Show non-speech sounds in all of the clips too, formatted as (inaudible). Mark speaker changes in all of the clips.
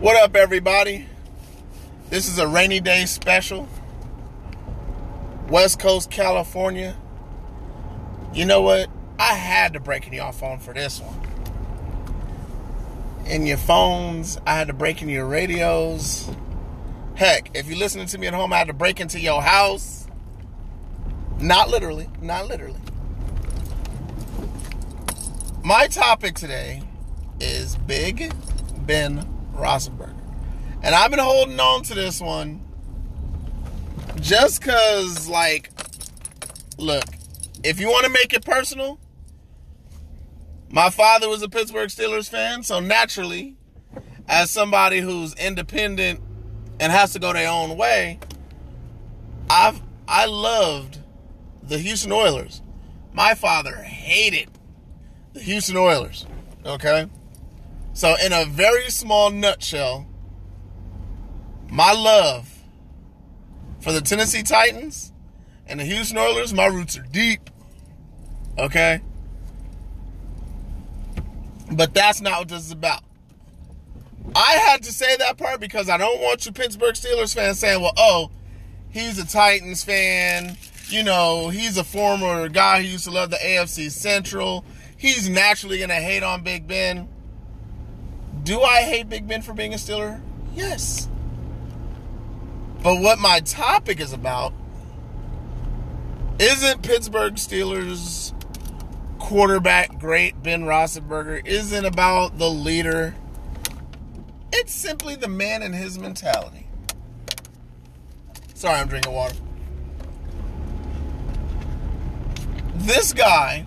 Speaker 1: What up, everybody? This is a rainy day special. West Coast, California. You know what? I had to break in your phone for this one. In your phones, I had to break in your radios. Heck, if you're listening to me at home, I had to break into your house. Not literally, not literally. My topic today is Big Ben Roethlisberger. And I've been holding on to this one just because, like, look, if you want to make it personal, my father was a Pittsburgh Steelers fan, so naturally, as somebody who's independent and has to go their own way, I've I loved the Houston Oilers. My father hated the Houston Oilers. Okay? So in a very small nutshell, my love for the Tennessee Titans and the Houston Oilers, my roots are deep. Okay? But that's not what this is about. I had to say that part because I don't want you Pittsburgh Steelers fans saying, well, oh, he's a Titans fan. You know, he's a former guy who used to love the AFC Central. He's naturally going to hate on Big Ben. Do I hate Big Ben for being a Steeler? Yes. But what my topic is about isn't Pittsburgh Steelers quarterback great Ben Roethlisberger isn't about the leader. It's simply the man and his mentality. Sorry, I'm drinking water. This guy,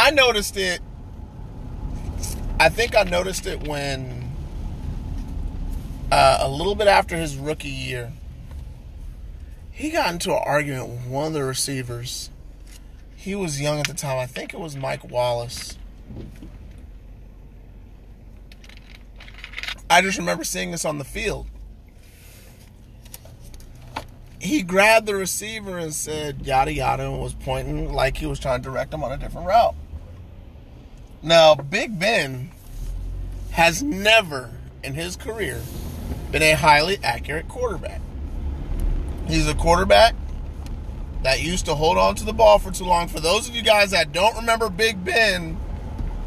Speaker 1: I noticed it. I think I noticed it when uh, a little bit after his rookie year he got into an argument with one of the receivers. He was young at the time. I think it was Mike Wallace. I just remember seeing this on the field. He grabbed the receiver and said yada yada and was pointing like he was trying to direct him on a different route. Now, Big Ben has never in his career been a highly accurate quarterback. He's a quarterback that used to hold on to the ball for too long. For those of you guys that don't remember Big Ben,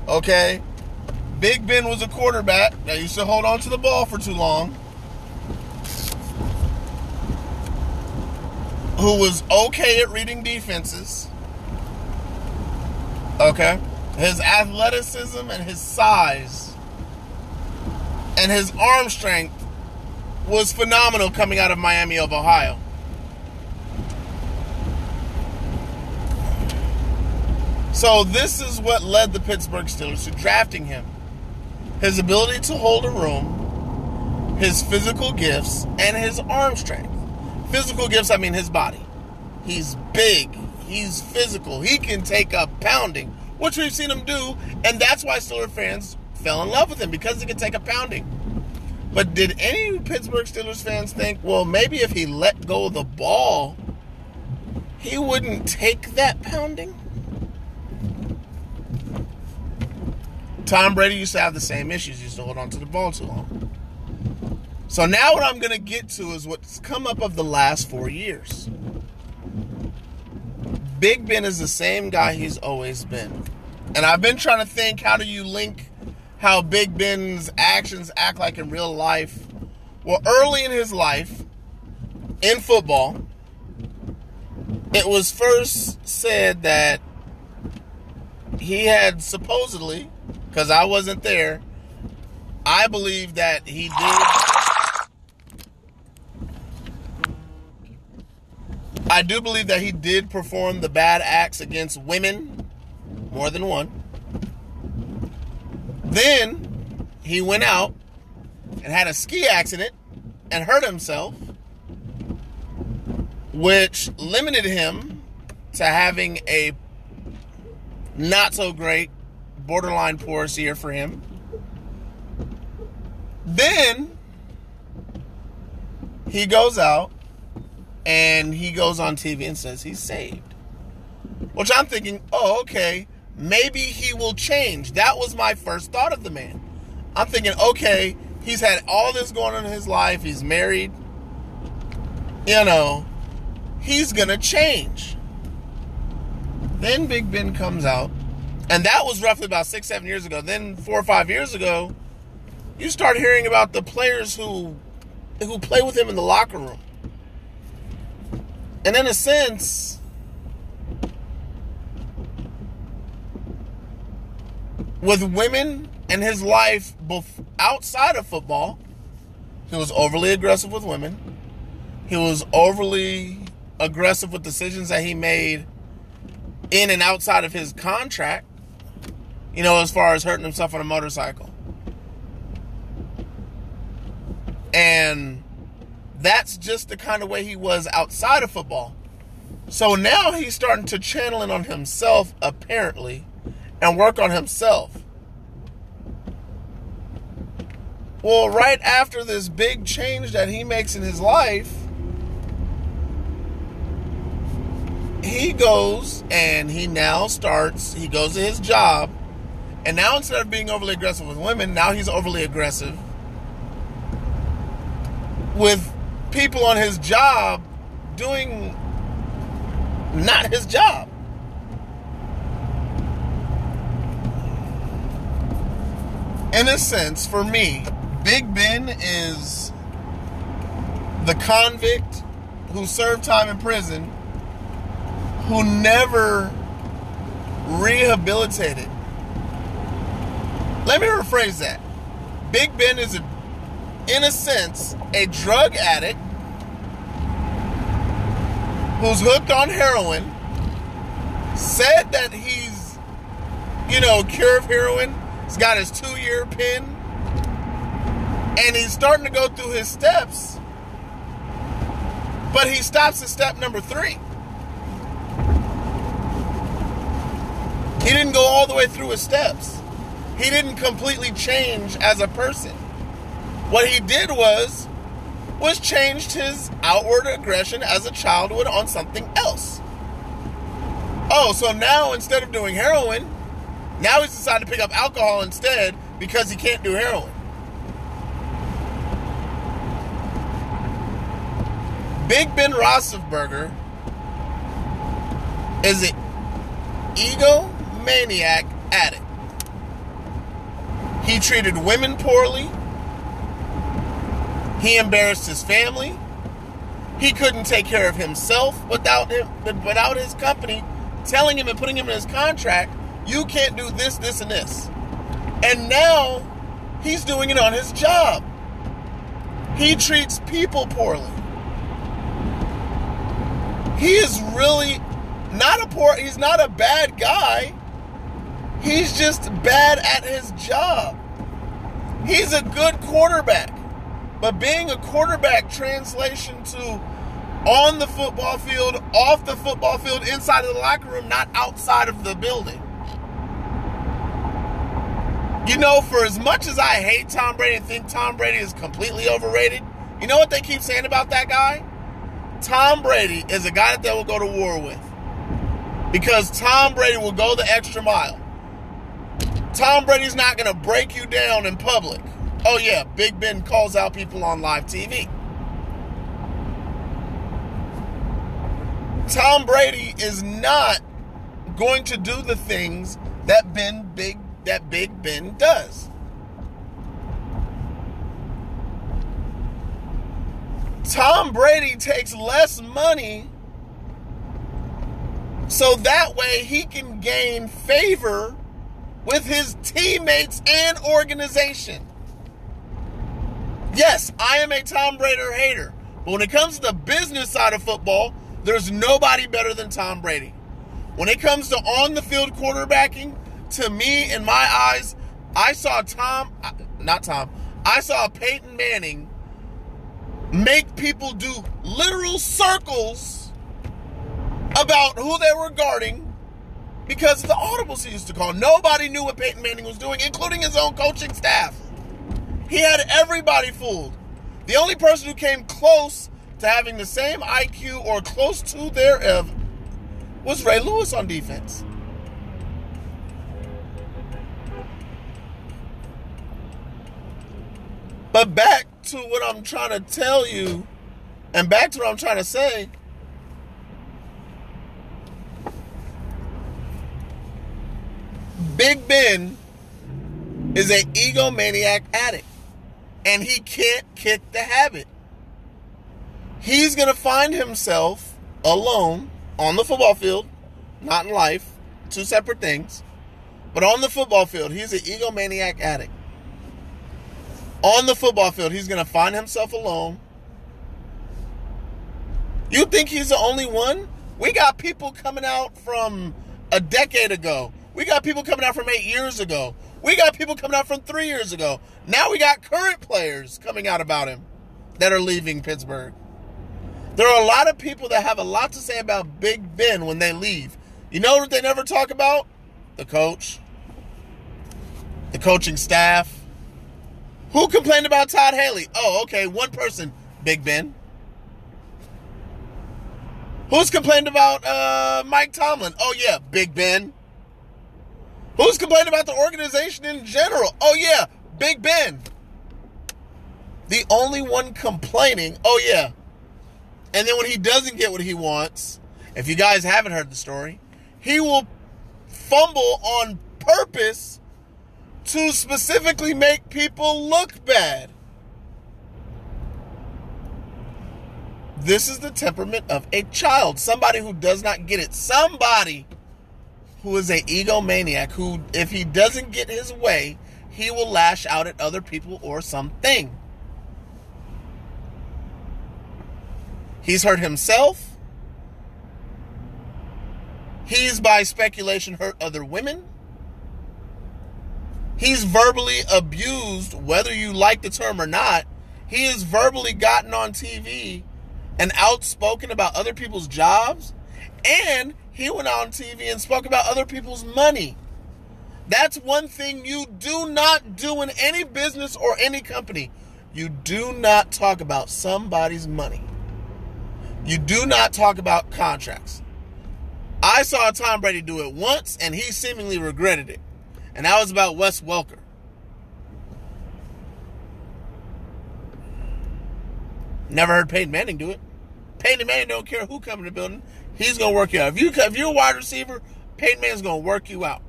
Speaker 1: okay, Big Ben was a quarterback that used to hold on to the ball for too long. Who was okay at reading defenses. Okay? His athleticism and his size and his arm strength was phenomenal coming out of Miami of Ohio. So this is what led the Pittsburgh Steelers to drafting him. His ability to hold a room, his physical gifts, and his arm strength. Physical gifts, I mean his body. He's big, he's physical, he can take a pounding, which we've seen him do, and that's why Steelers fans fell in love with him because he can take a pounding. But did any Pittsburgh Steelers fans think, well, maybe if he let go of the ball, he wouldn't take that pounding? Tom Brady used to have the same issues. He used to hold on to the ball too long. So now what I'm going to get to is what's come up of the last four years. Big Ben is the same guy mm-hmm. he's always been. And I've been trying to think how do you link how Big Ben's actions act like in real life? Well, early in his life, in football, it was first said that he had supposedly because I wasn't there. I believe that he did. I do believe that he did perform the bad acts against women, more than one. Then he went out and had a ski accident and hurt himself, which limited him to having a not so great borderline porous year for him. Then he goes out and he goes on TV and says he's saved. Which I'm thinking, oh, okay, maybe he will change. That was my first thought of the man. I'm thinking, okay, he's had all this going on in his life. He's married. You know, he's to change. Then Big Ben comes out, and that was roughly about six, seven years ago. Then four or five years ago, you start hearing about the players who who play with him in the locker room. And in a sense, with women in his life both outside of football, he was overly aggressive with women. He was overly aggressive with decisions that he made in and outside of his contract, you know, as far as hurting himself on a motorcycle. And that's just the kind of way he was outside of football. So now he's starting to channel in on himself, apparently, and work on himself. Well, right after this big change that he makes in his life, he goes and he now starts, he goes to his job, and now instead of being overly aggressive with women, now he's overly aggressive with people on his job doing not his job. In a sense, for me, Big Ben is the convict who served time in prison who never rehabilitated. Let me rephrase that. Big Ben is, a, in a sense, a drug addict who's hooked on heroin, said that he's, you know, cured of heroin, he's got his two year pin, and he's starting to go through his steps, but he stops at step number three. He didn't go all the way through his steps. He didn't completely change as a person. What he did was was changed his outward aggression as a child would on something else. Oh, so now instead of doing heroin, now he's decided to pick up alcohol instead because he can't do heroin. Big Ben Roethlisberger is an egomaniac addict. He treated women poorly. He embarrassed his family. He couldn't take care of himself without him, without his company telling him and putting him in his contract, you can't do this, this, and this. And now he's doing it on his job. He treats people poorly. He is really not a poor, he's not a bad guy. He's just bad at his job. He's a good quarterback. But being a quarterback translation to on the football field, off the football field, inside of the locker room, not outside of the building. You know, for as much as I hate Tom Brady and think Tom Brady is completely overrated, you know what they keep saying about that guy? Tom Brady is a guy that they will go to war with. Because Tom Brady will go the extra mile. Tom Brady's not going to break you down in public. Oh, yeah, Big Ben calls out people on live TV. Tom Brady is not going to do the things that Ben Big that Big Ben does. Tom Brady takes less money so that way he can gain favor with his teammates and organization. Yes, I am a Tom Brady hater. But when it comes to the business side of football, there's nobody better than Tom Brady. When it comes to on the field quarterbacking, to me, in my eyes, I saw Tom, not Tom, I saw Peyton Manning make people do literal circles about who they were guarding because of the audibles he used to call. Nobody knew what Peyton Manning was doing, including his own coaching staff. He had everybody fooled. The only person who came close to having the same IQ or close to thereof was Ray Lewis on defense. But back to what I'm trying to tell you, and back to what I'm trying to say. Big Ben is an egomaniac addict and he can't kick the habit. He's going to find himself alone on the football field, not in life, two separate things, but on the football field, he's an egomaniac addict. On the football field, he's going to find himself alone. You think he's the only one? We got people coming out from a decade ago. We got people coming out from eight years ago. We got people coming out from three years ago. Now we got current players coming out about him that are leaving Pittsburgh. There are a lot of people that have a lot to say about Big Ben when they leave. You know what they never talk about? The coach, the coaching staff. Who complained about Todd Haley? Oh, okay, one person, Big Ben. Who's complained about uh, Mike Tomlin? Oh, yeah, Big Ben. Who's complaining about the organization in general? Oh, yeah, Big Ben. The only one complaining, oh, yeah. And then when he doesn't get what he wants, if you guys haven't heard the story, he will fumble on purpose to specifically make people look bad. This is the temperament of a child, somebody who does not get it, somebody who is a egomaniac who if he doesn't get his way, he will lash out at other people or something. He's hurt himself. He's by speculation hurt other women. He's verbally abused, whether you like the term or not. He has verbally gotten on TV and outspoken about other people's jobs. And he went on TV and spoke about other people's money. That's one thing you do not do in any business or any company. You do not talk about somebody's money. You do not talk about contracts. I saw Tom Brady do it once and he seemingly regretted it. And that was about Wes Welker. Never heard Peyton Manning do it. Peyton Manning don't care who come in the building. He's gonna work you out. If you if you're a wide receiver, Peyton Manning's gonna work you out.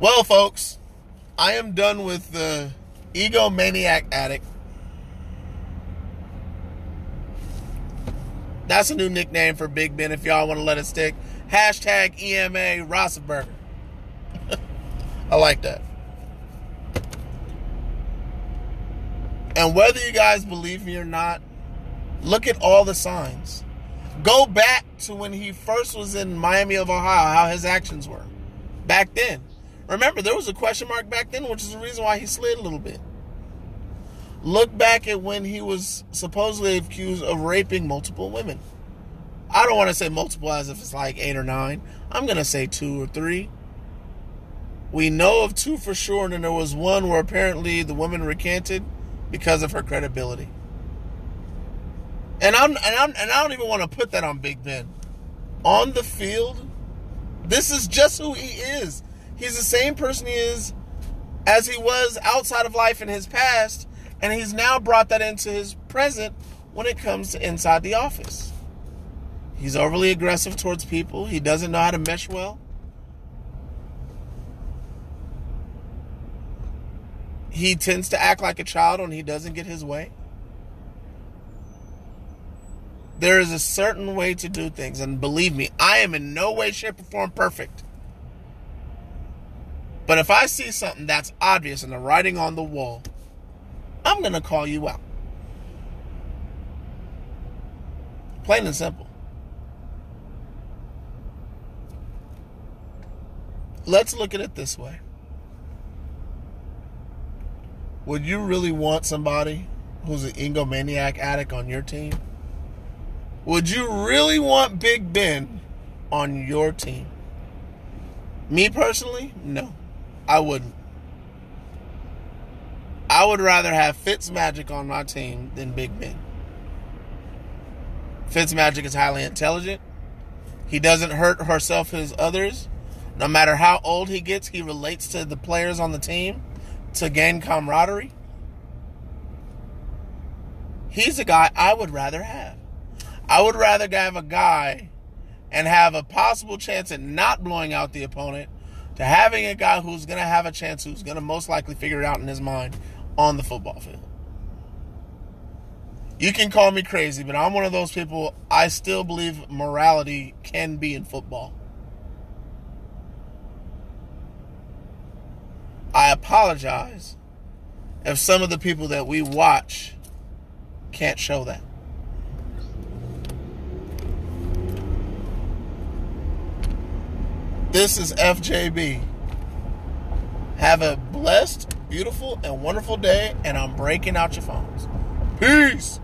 Speaker 1: Well, folks, I am done with the egomaniac addict. That's a new nickname for Big Ben if y'all want to let it stick. Hashtag EMA Rosenberger. (laughs) I like that. And whether you guys believe me or not, look at all the signs. Go back to when he first was in Miami of Ohio, how his actions were back then. Remember, there was a question mark back then, which is the reason why he slid a little bit. Look back at when he was supposedly accused of raping multiple women. I don't want to say multiple as if it's like eight or nine. I'm going to say two or three. We know of two for sure, and then there was one where apparently the woman recanted because of her credibility. And I'm and I'm and I don't even want to put that on Big Ben. On the field, this is just who he is. He's the same person he is as he was outside of life in his past, and he's now brought that into his present when it comes to inside the office. He's overly aggressive towards people. He doesn't know how to mesh well. He tends to act like a child when he doesn't get his way. There is a certain way to do things, and believe me, I am in no way, shape, or form perfect. But if I see something that's obvious in the writing on the wall, I'm going to call you out. Plain and simple. Let's look at it this way. Would you really want somebody who's an egomaniac addict on your team? Would you really want Big Ben on your team? Me personally, no. I wouldn't. I would rather have Fitzmagic on my team than Big Ben. Fitzmagic is highly intelligent. He doesn't hurt herself his others. No matter how old he gets, he relates to the players on the team to gain camaraderie. He's a guy I would rather have. I would rather have a guy and have a possible chance at not blowing out the opponent to having a guy who's going to have a chance, who's going to most likely figure it out in his mind on the football field. You can call me crazy, but I'm one of those people, I still believe morality can be in football. I apologize if some of the people that we watch can't show that. This is FJB. Have a blessed, beautiful, and wonderful day, and I'm breaking out your phones. Peace.